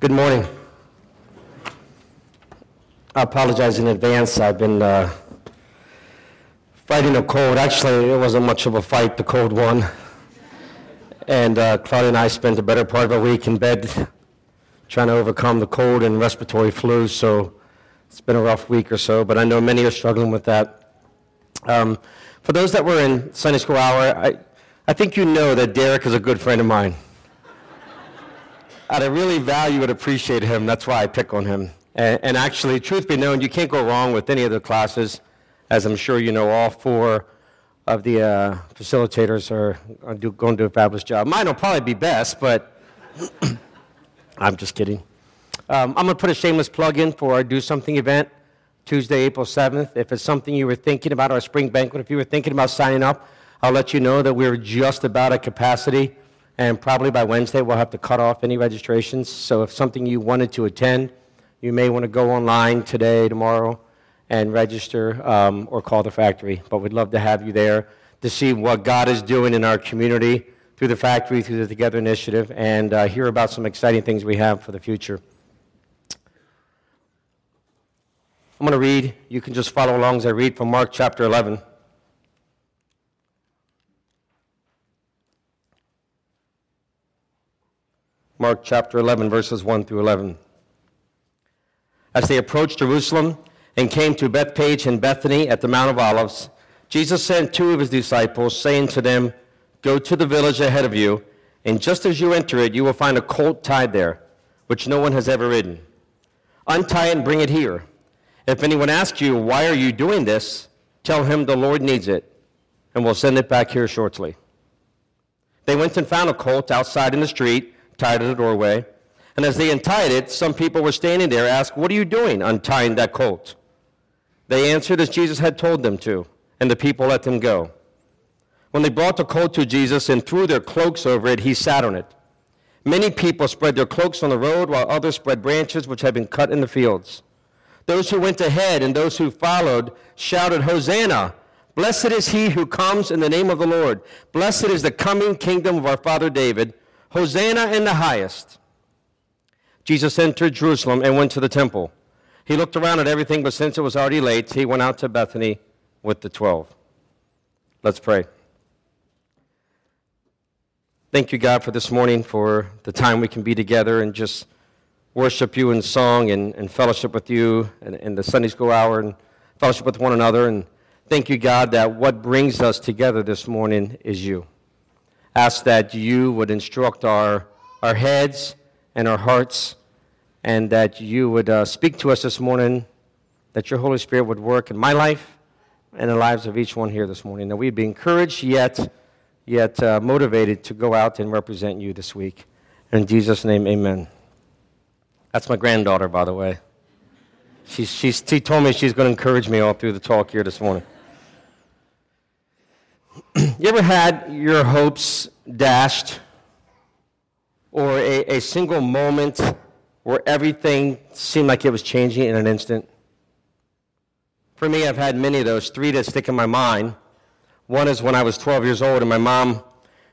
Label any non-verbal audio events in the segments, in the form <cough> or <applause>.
Good morning. I apologize in advance. I've been uh, fighting a cold. Actually, it wasn't much of a fight, the cold one. And uh, Claudia and I spent the better part of a week in bed trying to overcome the cold and respiratory flu, so it's been a rough week or so, but I know many are struggling with that. Um, for those that were in Sunday School Hour, I, I think you know that Derek is a good friend of mine. I really value and appreciate him. That's why I pick on him. And, and, actually, truth be known, you can't go wrong with any of the classes, as I'm sure you know, all four of the uh, facilitators are, are do, going to do a fabulous job. Mine will probably be best, but <coughs> I'm just kidding. Um, I'm going to put a shameless plug in for our Do Something event, Tuesday, April 7th. If it's something you were thinking about, our spring banquet, if you were thinking about signing up, I'll let you know that we're just about at capacity and probably by Wednesday we'll have to cut off any registrations. So if something you wanted to attend, you may want to go online today, tomorrow, and register um, or call the factory. But we'd love to have you there to see what God is doing in our community through the factory, through the Together Initiative, and uh, hear about some exciting things we have for the future. I'm going to read. You can just follow along as I read from Mark chapter 11. Mark chapter 11, verses 1 through 11. As they approached Jerusalem and came to Bethphage and Bethany at the Mount of Olives, Jesus sent two of his disciples, saying to them, Go to the village ahead of you, and just as you enter it, you will find a colt tied there, which no one has ever ridden. Untie and bring it here. If anyone asks you, Why are you doing this? tell him the Lord needs it, and we'll send it back here shortly. They went and found a colt outside in the street tied at the doorway. And as they untied it, some people were standing there, asked, What are you doing untying that colt? They answered as Jesus had told them to, and the people let them go. When they brought the colt to Jesus and threw their cloaks over it, he sat on it. Many people spread their cloaks on the road, while others spread branches which had been cut in the fields. Those who went ahead and those who followed shouted, Hosanna! Blessed is he who comes in the name of the Lord. Blessed is the coming kingdom of our father David. Hosanna in the highest. Jesus entered Jerusalem and went to the temple. He looked around at everything, but since it was already late, he went out to Bethany with the twelve. Let's pray. Thank you, God, for this morning, for the time we can be together and just worship you in song and, and fellowship with you in, in the Sunday school hour and fellowship with one another. And thank you, God, that what brings us together this morning is you ask that you would instruct our, our heads and our hearts, and that you would uh, speak to us this morning, that your Holy Spirit would work in my life and the lives of each one here this morning, that we'd be encouraged yet, yet uh, motivated to go out and represent you this week. In Jesus' name, amen. That's my granddaughter, by the way. She's, she's, she told me she's going to encourage me all through the talk here this morning. You ever had your hopes dashed or a, a single moment where everything seemed like it was changing in an instant? For me, I've had many of those, three that stick in my mind. One is when I was 12 years old and my mom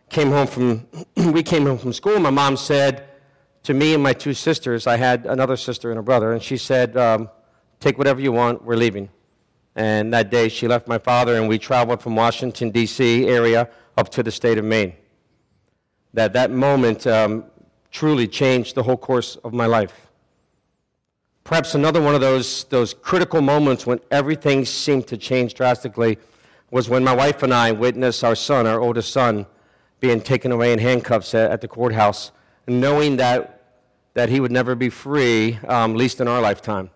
came home from, <clears throat> we came home from school. My mom said to me and my two sisters, I had another sister and a brother, and she said, um, Take whatever you want, we're leaving. And that day she left my father, and we traveled from Washington, D.C. area up to the state of Maine. That that moment um, truly changed the whole course of my life. Perhaps another one of those, those critical moments when everything seemed to change drastically was when my wife and I witnessed our son, our oldest son, being taken away in handcuffs at, at the courthouse, knowing that, that he would never be free, um, least in our lifetime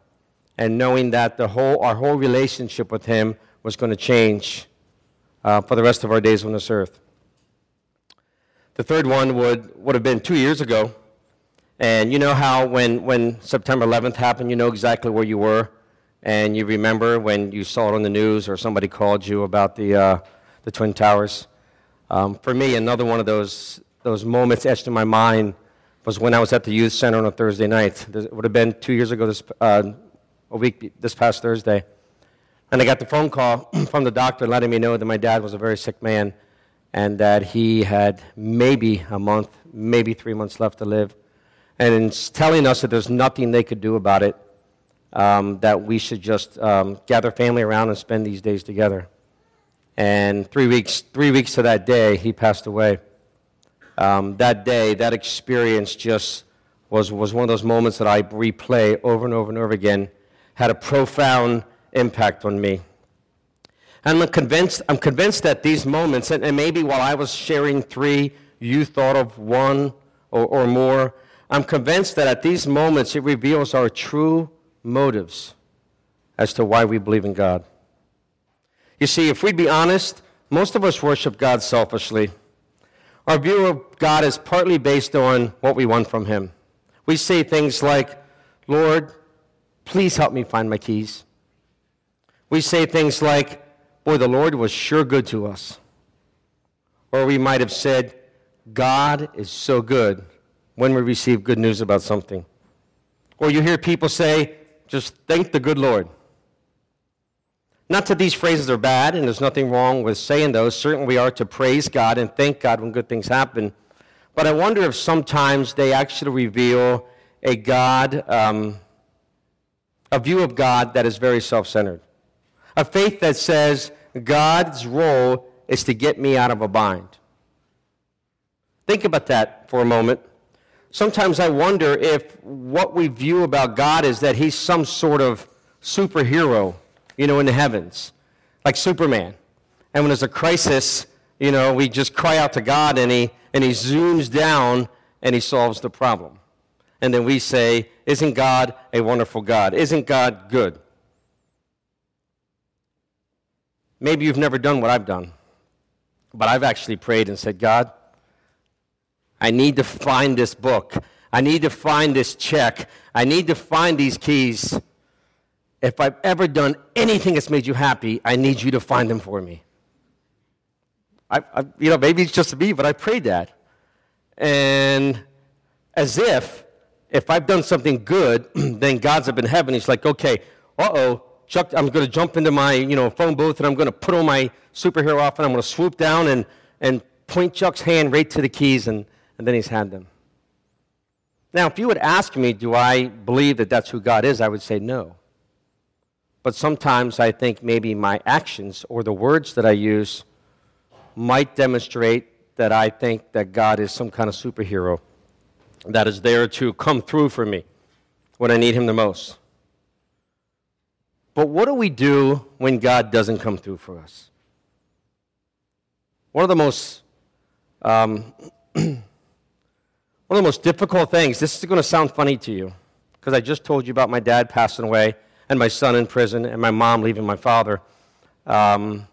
and knowing that the whole, our whole relationship with Him was going to change uh, for the rest of our days on this earth. The third one would, would have been two years ago. And you know how when, when September 11th happened, you know exactly where you were. And you remember when you saw it on the news or somebody called you about the, uh, the Twin Towers. Um, for me, another one of those, those moments etched in my mind was when I was at the youth center on a Thursday night. It would have been two years ago this, uh, a week this past Thursday. And I got the phone call <clears throat> from the doctor letting me know that my dad was a very sick man and that he had maybe a month, maybe three months left to live. and telling us that there's nothing they could do about it, um, that we should just um, gather family around and spend these days together. And three weeks, three weeks to that day, he passed away. Um, that day, that experience just was, was one of those moments that I replay over and over and over again, had a profound impact on me. And I'm convinced, I'm convinced that these moments, and, and maybe while I was sharing three, you thought of one or, or more, I'm convinced that at these moments it reveals our true motives as to why we believe in God. You see, if we'd be honest, most of us worship God selfishly. Our view of God is partly based on what we want from Him. We say things like, Lord, please help me find my keys. We say things like, Boy, the Lord was sure good to us. Or we might have said, God is so good when we receive good news about something. Or you hear people say, just thank the good Lord. Not that these phrases are bad, and there's nothing wrong with saying those. Certainly, we are to praise God and thank God when good things happen. But I wonder if sometimes they actually reveal a God, um, a view of God that is very self centered. A faith that says God's role is to get me out of a bind. Think about that for a moment. Sometimes I wonder if what we view about God is that he's some sort of superhero, you know, in the heavens, like Superman. And when there's a crisis, you know, we just cry out to God and he, and he zooms down and he solves the problem. And then we say, Isn't God a wonderful God? Isn't God good? Maybe you've never done what I've done, but I've actually prayed and said, God, I need to find this book. I need to find this check. I need to find these keys. If I've ever done anything that's made you happy, I need you to find them for me. I, I, you know, maybe it's just me, but I prayed that. And as if, if I've done something good, <clears throat> then God's up in heaven. He's like, okay, uh oh, Chuck, I'm going to jump into my you know, phone booth and I'm going to put on my superhero outfit. I'm going to swoop down and, and point Chuck's hand right to the keys, and, and then he's had them. Now, if you would ask me, do I believe that that's who God is, I would say no. But sometimes I think maybe my actions or the words that I use might demonstrate that I think that God is some kind of superhero that is there to come through for me when I need Him the most. But what do we do when God doesn't come through for us? One of the most um, <clears throat> one of the most difficult things. This is going to sound funny to you because I just told you about my dad passing away and my son in prison and my mom leaving my father. Um,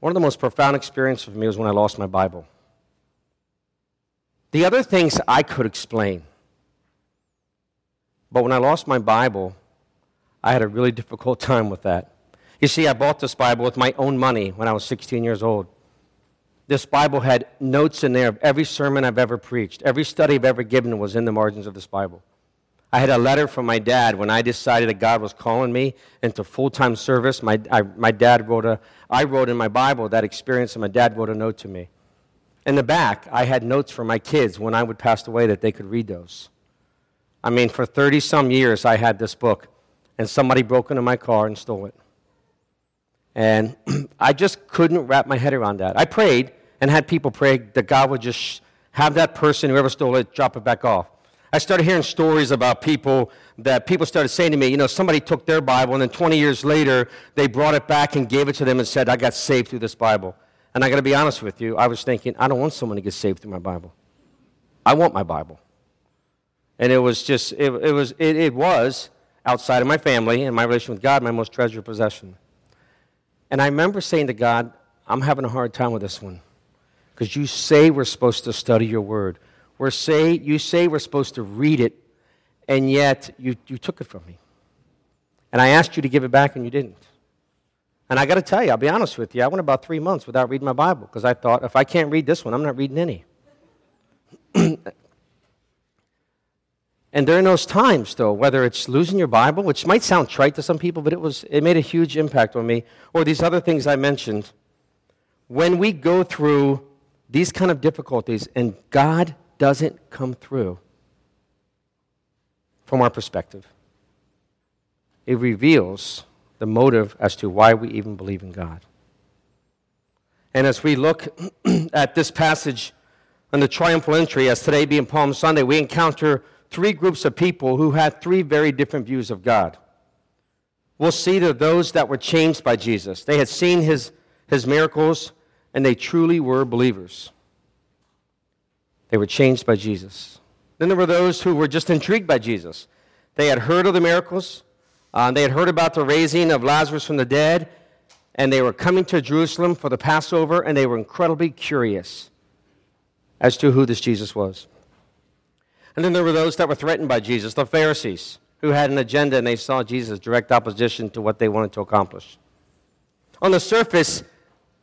one of the most profound experiences for me was when I lost my Bible. The other things I could explain, but when I lost my Bible, I had a really difficult <laughs> time with that. You see, I bought this Bible with my own money when I was 16 years old. This Bible had notes in there of every sermon I've ever preached. Every study I've ever given was in the margins of this Bible. I had a letter from my dad when I decided that God was calling me into full time service. My, I, my dad wrote a, I wrote in my Bible that experience, and my dad wrote a note to me. In the back, I had notes for my kids when I would pass away that they could read those. I mean, for 30 some years, I had this book and somebody broke into my car and stole it. And <clears throat> I just couldn't wrap my head around that. I prayed and had people pray that God would just have that person, whoever stole it, drop it back off. I started hearing stories about people that people started saying to me, you know, somebody took their Bible and then 20 years later they brought it back and gave it to them and said, I got saved through this Bible. And I got to be honest with you, I was thinking, I don't want someone to get saved through my Bible. I want my Bible. And it was just, it, it was, it, it was outside of my family and my relation with God, my most treasured possession. And I remember saying to God, I'm having a hard time with this one. Because you say we're supposed to study your word. We're say, you say we're supposed to read it, and yet you, you took it from me. And I asked you to give it back, and you didn't. And I got to tell you, I'll be honest with you, I went about three months without reading my Bible because I thought, if I can't read this one, I'm not reading any. <clears throat> And during those times, though, whether it's losing your Bible, which might sound trite to some people, but it, was, it made a huge impact on me, or these other things I mentioned, when we go through these kind of difficulties and God doesn't come through, from our perspective. It reveals the motive as to why we even believe in God. And as we look <clears throat> at this passage on the triumphal entry, as today being Palm Sunday, we encounter three groups of people who had three very different views of God. We'll see that those that were changed by Jesus. They had seen his, his miracles, and they truly were believers. They were changed by Jesus. Then there were those who were just intrigued by Jesus. They had heard of the miracles, uh, they had heard about the raising of Lazarus from the dead, and they were coming to Jerusalem for the Passover, and they were incredibly curious as to who this Jesus was. And then there were those that were threatened by Jesus, the Pharisees, who had an agenda and they saw Jesus' direct opposition to what they wanted to accomplish. On the surface,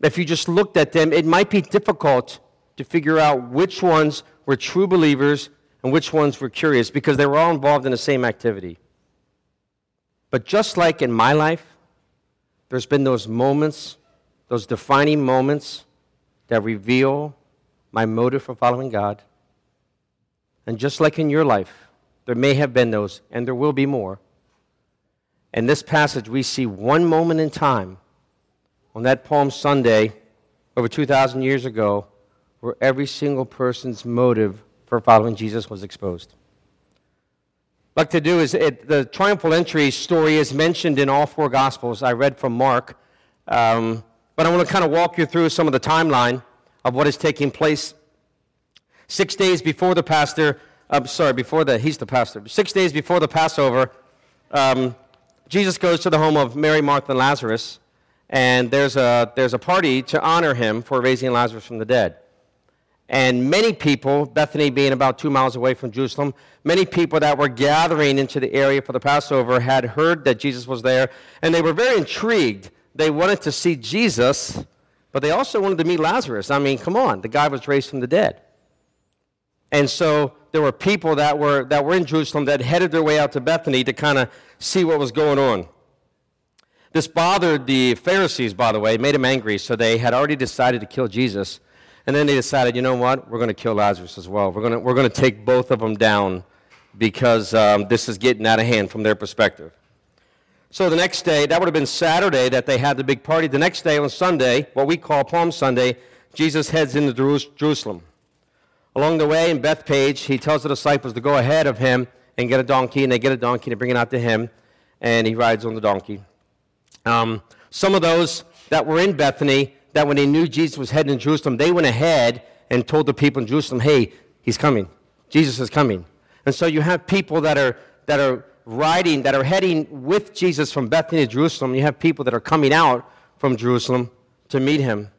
if you just looked at them, it might be difficult to figure out which ones were true believers and which ones were curious because they were all involved in the same activity. But just like in my life, there's been those moments, those defining moments that reveal my motive for following God. And just like in your life, there may have been those, and there will be more. In this passage, we see one moment in time on that Palm Sunday over 2,000 years ago where every single person's motive for following Jesus was exposed. Like to do is it, the triumphal entry story is mentioned in all four Gospels. I read from Mark, um, but I want to kind of walk you through some of the timeline of what is taking place. Six days before the pastor, I'm sorry, before the he's the pastor. Six days before the Passover, um, Jesus goes to the home of Mary, Martha, and Lazarus, and there's a there's a party to honor him for raising Lazarus from the dead. And many people, Bethany being about two miles away from Jerusalem, many people that were gathering into the area for the Passover had heard that Jesus was there, and they were very intrigued. They wanted to see Jesus, but they also wanted to meet Lazarus. I mean, come on, the guy was raised from the dead. And so there were people that were, that were in Jerusalem that headed their way out to Bethany to kind of see what was going on. This bothered the Pharisees, by the way, made them angry, so they had already decided to kill Jesus. And then they decided, you know what? We're going to kill Lazarus as well. We're going to, we're to take both of them down because um, this is getting out of hand from their perspective. So the next day, that would have been Saturday that they had the big party. The next day, on Sunday, what we call Palm Sunday, Jesus heads into Jerusalem. Along the way in Bethphage, he tells the disciples to go ahead of him and get a donkey, and they get a donkey and bring it out to him, and he rides on the donkey. Um, some of those that were in Bethany that when they knew Jesus was heading to Jerusalem, they went ahead and told the people in Jerusalem, hey, he's coming. Jesus is coming. And so you have people that are, that are riding, that are heading with Jesus from Bethany to Jerusalem. You have people that are coming out from Jerusalem to meet him.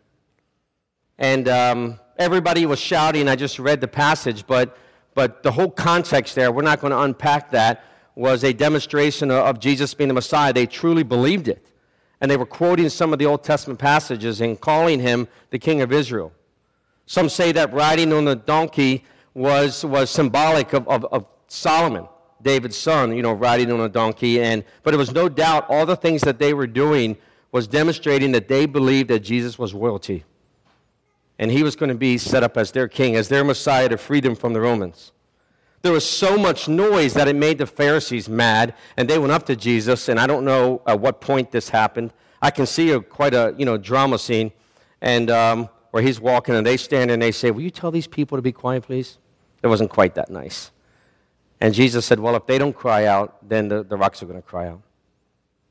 And um, everybody was shouting. I just read the passage, but, but the whole context there, we're not going to unpack that, was a demonstration of Jesus being the Messiah. They truly believed it and they were quoting some of the Old Testament passages and calling him the King of Israel. Some say that riding on the donkey was, was symbolic of, of, of Solomon, David's son, you know, riding on a donkey. And, but it was no doubt all the things that they were doing was demonstrating that they believed that Jesus was royalty. And he was going to be set up as their king, as their Messiah to free them from the Romans. There was so much noise that it made the Pharisees mad, and they went up to Jesus, and I don't know at what point this happened. I can see a, quite a you know drama scene, and um, where he's walking, and they stand and they say, "Will you tell these people to be quiet, please?" It wasn't quite that nice. And Jesus said, "Well, if they don't cry out, then the, the rocks are going to cry out."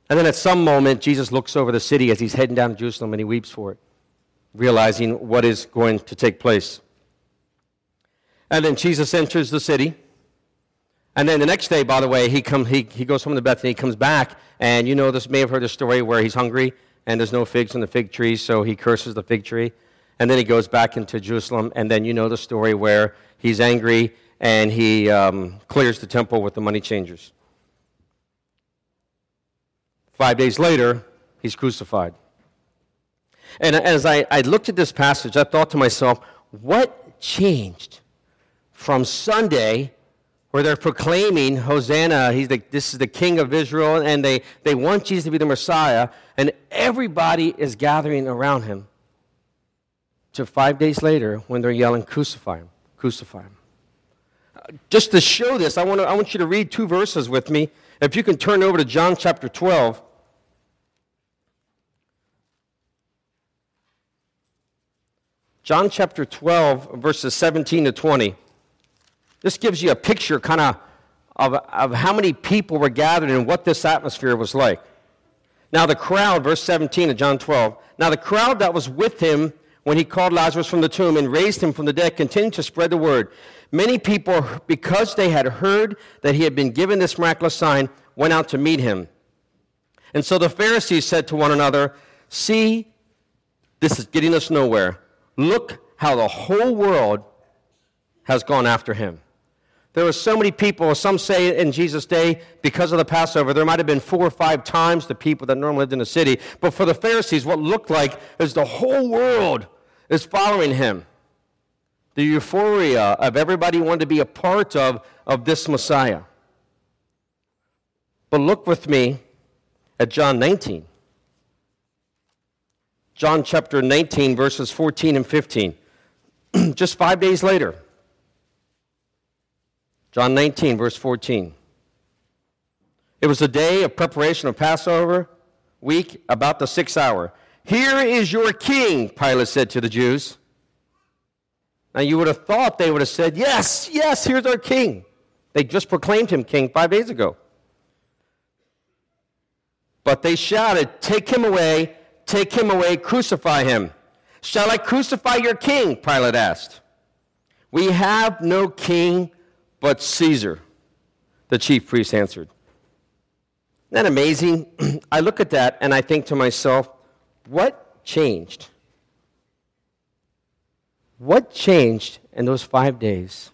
And then at some moment, Jesus looks over the city as he's heading down to Jerusalem, and he weeps for it, realizing what is going to take place. And then Jesus enters the city. And then the next day, by the way, he, come, he, he goes home to Bethany, he comes back, and you know this may have heard the story where he's hungry and there's no figs on the fig tree, so he curses the fig tree. And then he goes back into Jerusalem, and then you know the story where he's angry and he um, clears the temple with the money changers. Five days later, he's crucified. And as I, I looked at this passage, I thought to myself, what changed from Sunday, where they're proclaiming Hosanna, he's the, this is the King of Israel, and they, they want Jesus to be the Messiah, and everybody is gathering around him. To five days later, when they're yelling, Crucify him, crucify him. Uh, just to show this, I want, to, I want you to read two verses with me. If you can turn over to John chapter 12. John chapter 12, verses 17 to 20. This gives you a picture, kind of, of, of how many people were gathered and what this atmosphere was like. Now, the crowd, verse 17 of John 12, now the crowd that was with him when he called Lazarus from the tomb and raised him from the dead continued to spread the word. Many people, because they had heard that he had been given this miraculous sign, went out to meet him. And so the Pharisees said to one another, See, this is getting us nowhere. Look how the whole world has gone after him. There were so many people, some say in Jesus' day, because of the Passover, there might have been four or five times the people that normally lived in the city. But for the Pharisees, what looked like is the whole world is following him. The euphoria of everybody wanting to be a part of, of this Messiah. But look with me at John 19. John chapter 19, verses 14 and 15. <clears throat> Just five days later. John 19, verse 14. It was the day of preparation of Passover week, about the sixth hour. Here is your king, Pilate said to the Jews. Now, you would have thought they would have said, Yes, yes, here's our king. They just proclaimed him king five days ago. But they shouted, Take him away, take him away, crucify him. Shall I crucify your king? Pilate asked. We have no king but Caesar, the chief priest answered. Isn't that amazing? <clears throat> I look at that and I think to myself, what changed? What changed in those five days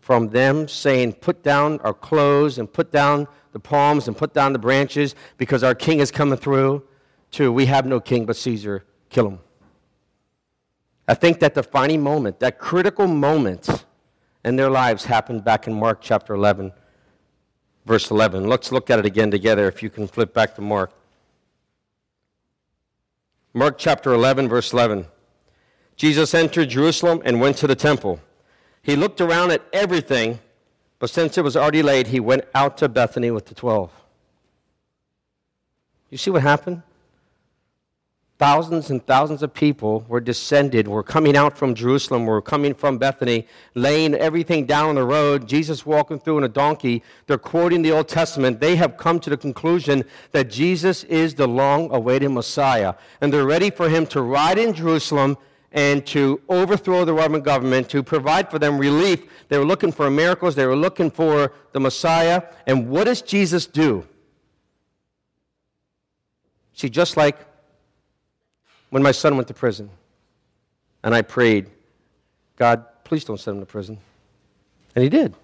from them saying, put down our clothes and put down the palms and put down the branches because our king is coming through, to we have no king but Caesar, kill him? I think that defining moment, that critical moment in their lives happened back in Mark chapter 11, verse 11. Let's look at it again together if you can flip back to Mark. Mark chapter 11, verse 11. Jesus entered Jerusalem and went to the temple. He looked around at everything, but since it was already late, he went out to Bethany with the twelve. You see what happened? Thousands and thousands of people were descended, were coming out from Jerusalem, were coming from Bethany, laying everything down on the road. Jesus walking through in a donkey. They're quoting the Old Testament. They have come to the conclusion that Jesus is the long awaited Messiah. And they're ready for him to ride in Jerusalem and to overthrow the Roman government, to provide for them relief. They were looking for miracles, they were looking for the Messiah. And what does Jesus do? See, just like when my son went to prison. And I prayed, God, please don't send him to prison. And he did.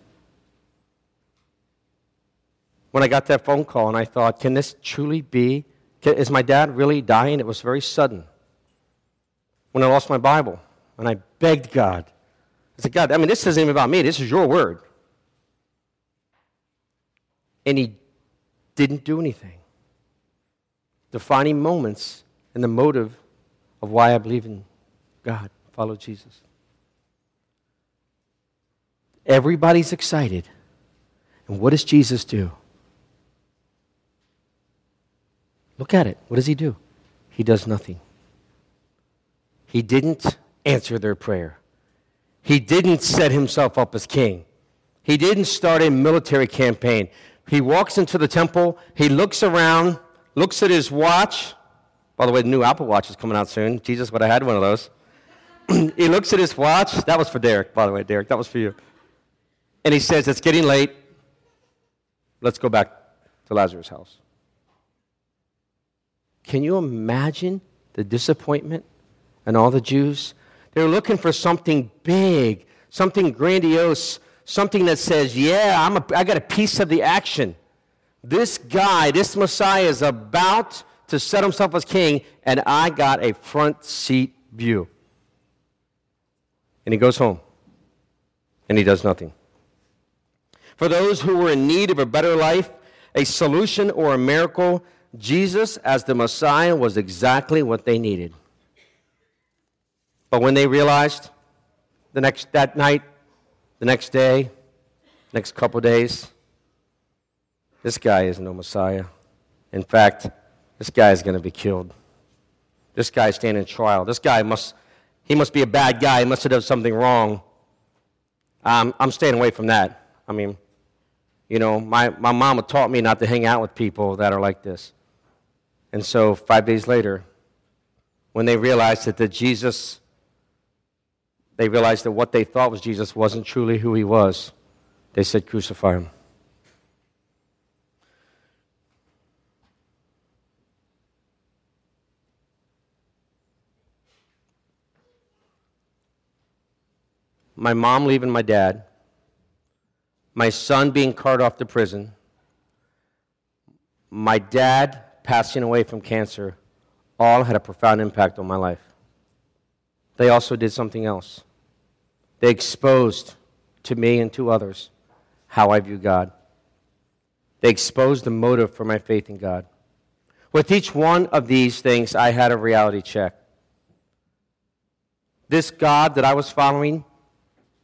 When I got that phone call and I thought, can this truly be? Is my dad really dying? It was very sudden. When I lost my Bible and I begged God, I said, God, I mean, this isn't even about me. This is your word. And he didn't do anything. Defining moments and the motive of why I believe in God, follow Jesus. Everybody's excited. And what does Jesus do? Look at it. What does he do? He does nothing. He didn't answer their prayer. He didn't set himself up as king. He didn't start a military campaign. He walks into the temple, he looks around, looks at his watch, by the way, the new Apple Watch is coming out soon. Jesus would have had one of those. <clears throat> he looks at his watch. That was for Derek, by the way, Derek. That was for you. And he says, It's getting late. Let's go back to Lazarus' house. Can you imagine the disappointment and all the Jews? They're looking for something big, something grandiose, something that says, Yeah, I'm a, I got a piece of the action. This guy, this Messiah is about to set himself as king, and I got a front seat view. And he goes home, and he does nothing. For those who were in need of a better life, a solution, or a miracle, Jesus as the Messiah was exactly what they needed. But when they realized the next that night, the next day, next couple days, this guy is no Messiah. In fact, this guy is going to be killed. This guy is standing trial. This guy must, he must be a bad guy. He must have done something wrong. Um, I'm staying away from that. I mean, you know, my, my mama taught me not to hang out with people that are like this. And so, five days later, when they realized that the Jesus, they realized that what they thought was Jesus wasn't truly who he was, they said, Crucify him. My mom leaving my dad, my son being carted off to prison, my dad passing away from cancer, all had a profound impact on my life. They also did something else. They exposed to me and to others how I view God. They exposed the motive for my faith in God. With each one of these things, I had a reality check. This God that I was following,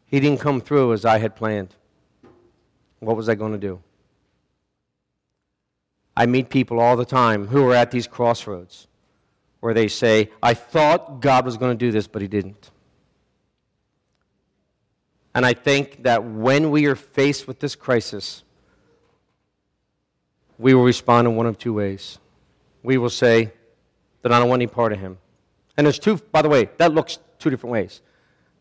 he didn't come through as I had planned. What was I going to do? I meet people all the time who are at these crossroads where they say, I thought God was going to do this, but He didn't. And I think that when we are faced with this crisis, we will respond in one of two ways. We will say that I don't want any part of Him. And there's two, by the way, that looks two different ways.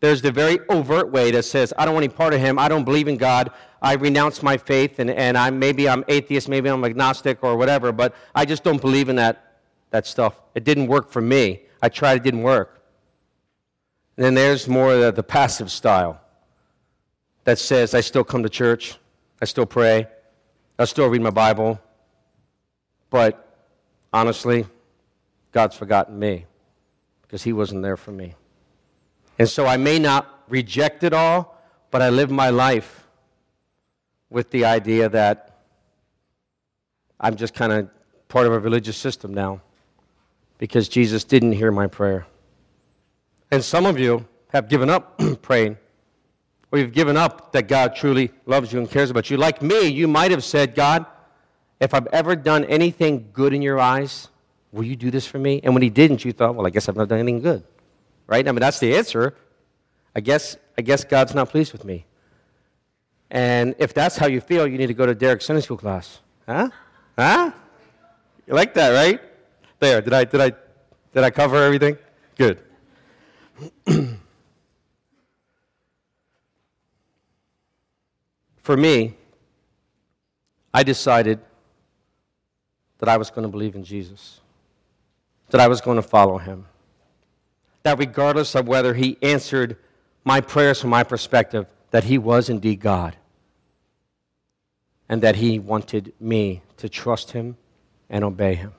There's the very overt way that says, I don't want any part of him. I don't believe in God. I renounce my faith, and, and I'm, maybe I'm atheist, maybe I'm agnostic or whatever, but I just don't believe in that, that stuff. It didn't work for me. I tried, it didn't work. And then there's more the, the passive style that says, I still come to church, I still pray, I still read my Bible, but honestly, God's forgotten me because He wasn't there for me. And so I may not reject it all, but I live my life with the idea that I'm just kind of part of a religious system now because Jesus didn't hear my prayer. And some of you have given up <clears throat> praying, or you've given up that God truly loves you and cares about you. Like me, you might have said, God, if I've ever done anything good in your eyes, will you do this for me? And when he didn't, you thought, well, I guess I've not done anything good right? I mean, that's the answer. I guess, I guess God's not pleased with me. And if that's how you feel, you need to go to Derek's Sunday school class. Huh? Huh? You like that, right? There. Did I, did I, did I cover everything? Good. For me, I decided that I was going to believe in Jesus, that I was going to follow him that regardless of whether he answered my prayers from my perspective, that he was indeed God. And that he wanted me to trust him and obey him.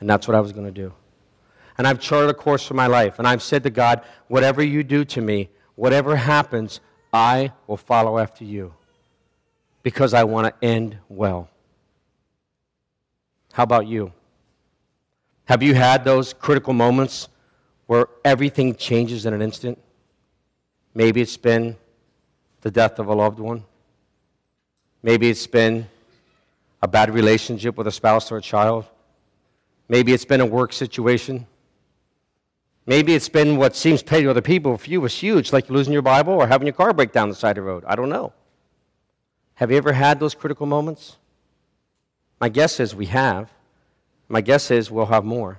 And that's what I was going to do. And I've charted a course for my life. And I've said to God, whatever you do to me, whatever happens, I will follow after you because I want to end well. How about you? Have you had those critical moments where everything changes in an instant. Maybe it's been the death of a loved one. Maybe it's been a bad relationship with a spouse or a child. Maybe it's been a work situation. Maybe it's been what seems petty to other people. For you, was huge, like losing your Bible or having your car break down the side of the road. I don't know. Have you ever had those critical moments? My guess is we have. My guess is we'll have more.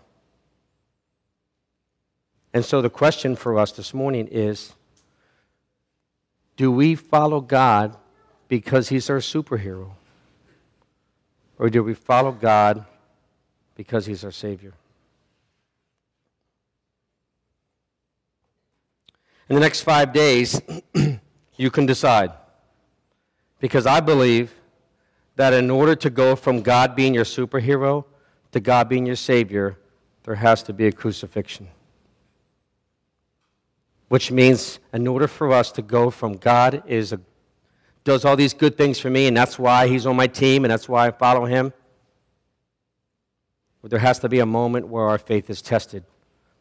And so the question for us this morning is do we follow God because he's our superhero? Or do we follow God because he's our Savior? In the next five days, <clears throat> you can decide. Because I believe that in order to go from God being your superhero to God being your Savior, there has to be a crucifixion which means in order for us to go from God is a, does all these good things for me, and that's why He's on my team, and that's why I follow Him. But there has to be a moment where our faith is tested.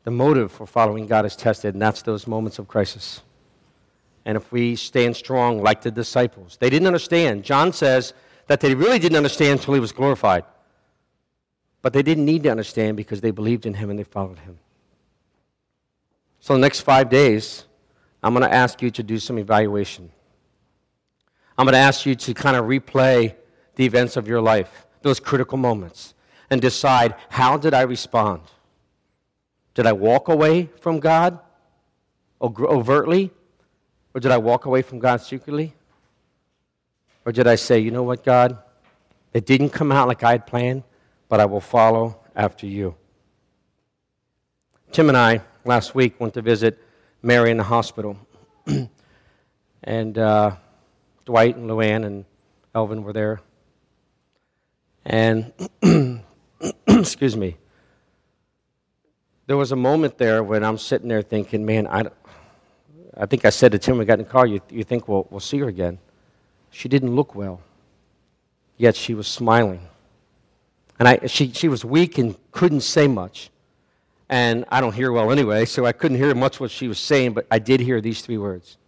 The motive for following God is tested, and that's those moments of crisis. and if we stand strong like the disciples. They didn't understand. John says that they really didn't understand until he was glorified. But they didn't need to understand because they believed in him and they followed him. So, the next five days, I'm going to ask you to do some evaluation. I'm going to ask you to kind of replay the events of your life, those critical moments, and decide how did I respond? Did I walk away from God overtly? Or did I walk away from God secretly? Or did I say, you know what, God? It didn't come out like I had planned, but I will follow after you. Tim and I, last week, went to visit Mary in the hospital. <clears throat> and uh, Dwight and Luann and Elvin were there. And, <clears throat> excuse me, there was a moment there when I'm sitting there thinking, man, I, I think I said to Tim when we got in the car, you, you think we'll, we'll see her again. She didn't look well, yet she was smiling. And I, she, she was weak and couldn't say much. And I don't hear well anyway, so I couldn't hear much what she was saying, but I did hear these three words.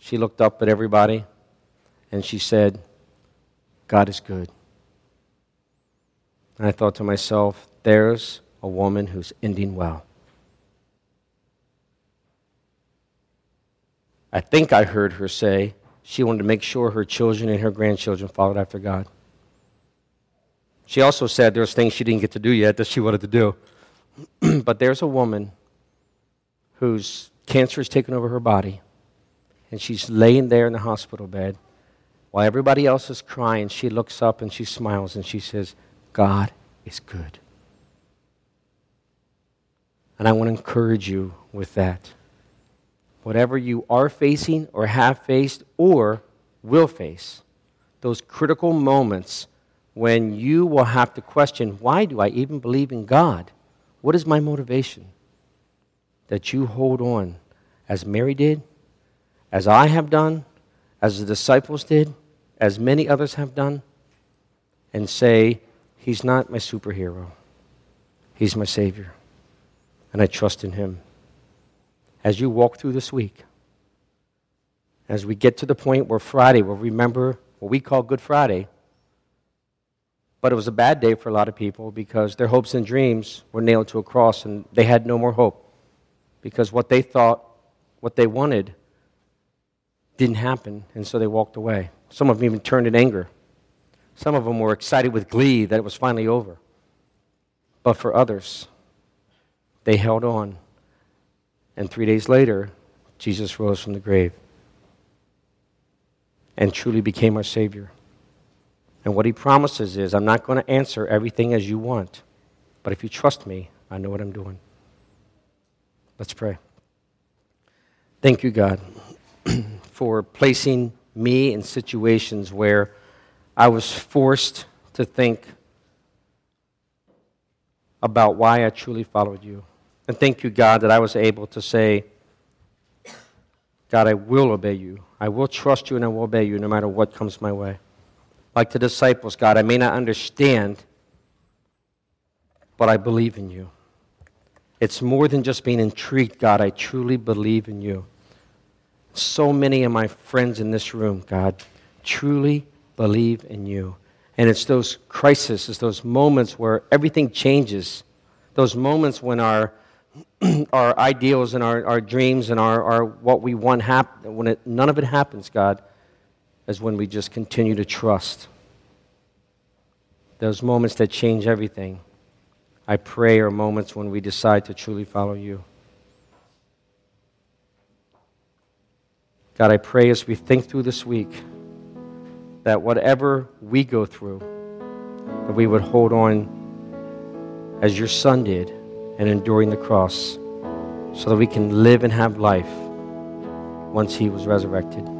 She looked up at everybody and she said, God is good. And I thought to myself, there's a woman who's ending well. I think I heard her say she wanted to make sure her children and her grandchildren followed after God. She also said there's things she didn't get to do yet that she wanted to do. <clears throat> but there's a woman whose cancer has taken over her body, and she's laying there in the hospital bed. While everybody else is crying, she looks up and she smiles and she says, God is good. And I want to encourage you with that whatever you are facing or have faced or will face, those critical moments when you will have to question why do I even believe in God? What is my motivation? That you hold on as Mary did, as I have done, as the disciples did, as many others have done, and say, He's not my superhero, He's my Savior, and I trust in Him as you walk through this week. As we get to the point where Friday, we'll remember what we call Good Friday. But it was a bad day for a lot of people because their hopes and dreams were nailed to a cross and they had no more hope because what they thought, what they wanted, didn't happen, and so they walked away. Some of them even turned in anger. Some of them were excited with glee that it was finally over. But for others, they held on and three days later, Jesus rose from the grave and truly became our Savior. And what he promises is, I'm not going to answer everything as you want, but if you trust me, I know what I'm doing. Let's pray. Thank you, God, <clears throat> for placing me in situations where I was forced to think about why I truly followed you. And thank you, God, that I was able to say, God, I will obey you. I will trust you and I will obey you no matter what comes my way. Like the disciples, God, I may not understand, but I believe in you. It's more than just being intrigued, God. I truly believe in you. So many of my friends in this room, God, truly believe in you. And it's those crises, it's those moments where everything changes, those moments when our <clears throat> our ideals and our, our dreams and our, our what we want happen, when it, none of it happens, God, is when we just continue to trust. Those moments that change everything, I pray, are moments when we decide to truly follow you. God, I pray as we think through this week that whatever we go through, that we would hold on as your son did and enduring the cross so that we can live and have life once he was resurrected.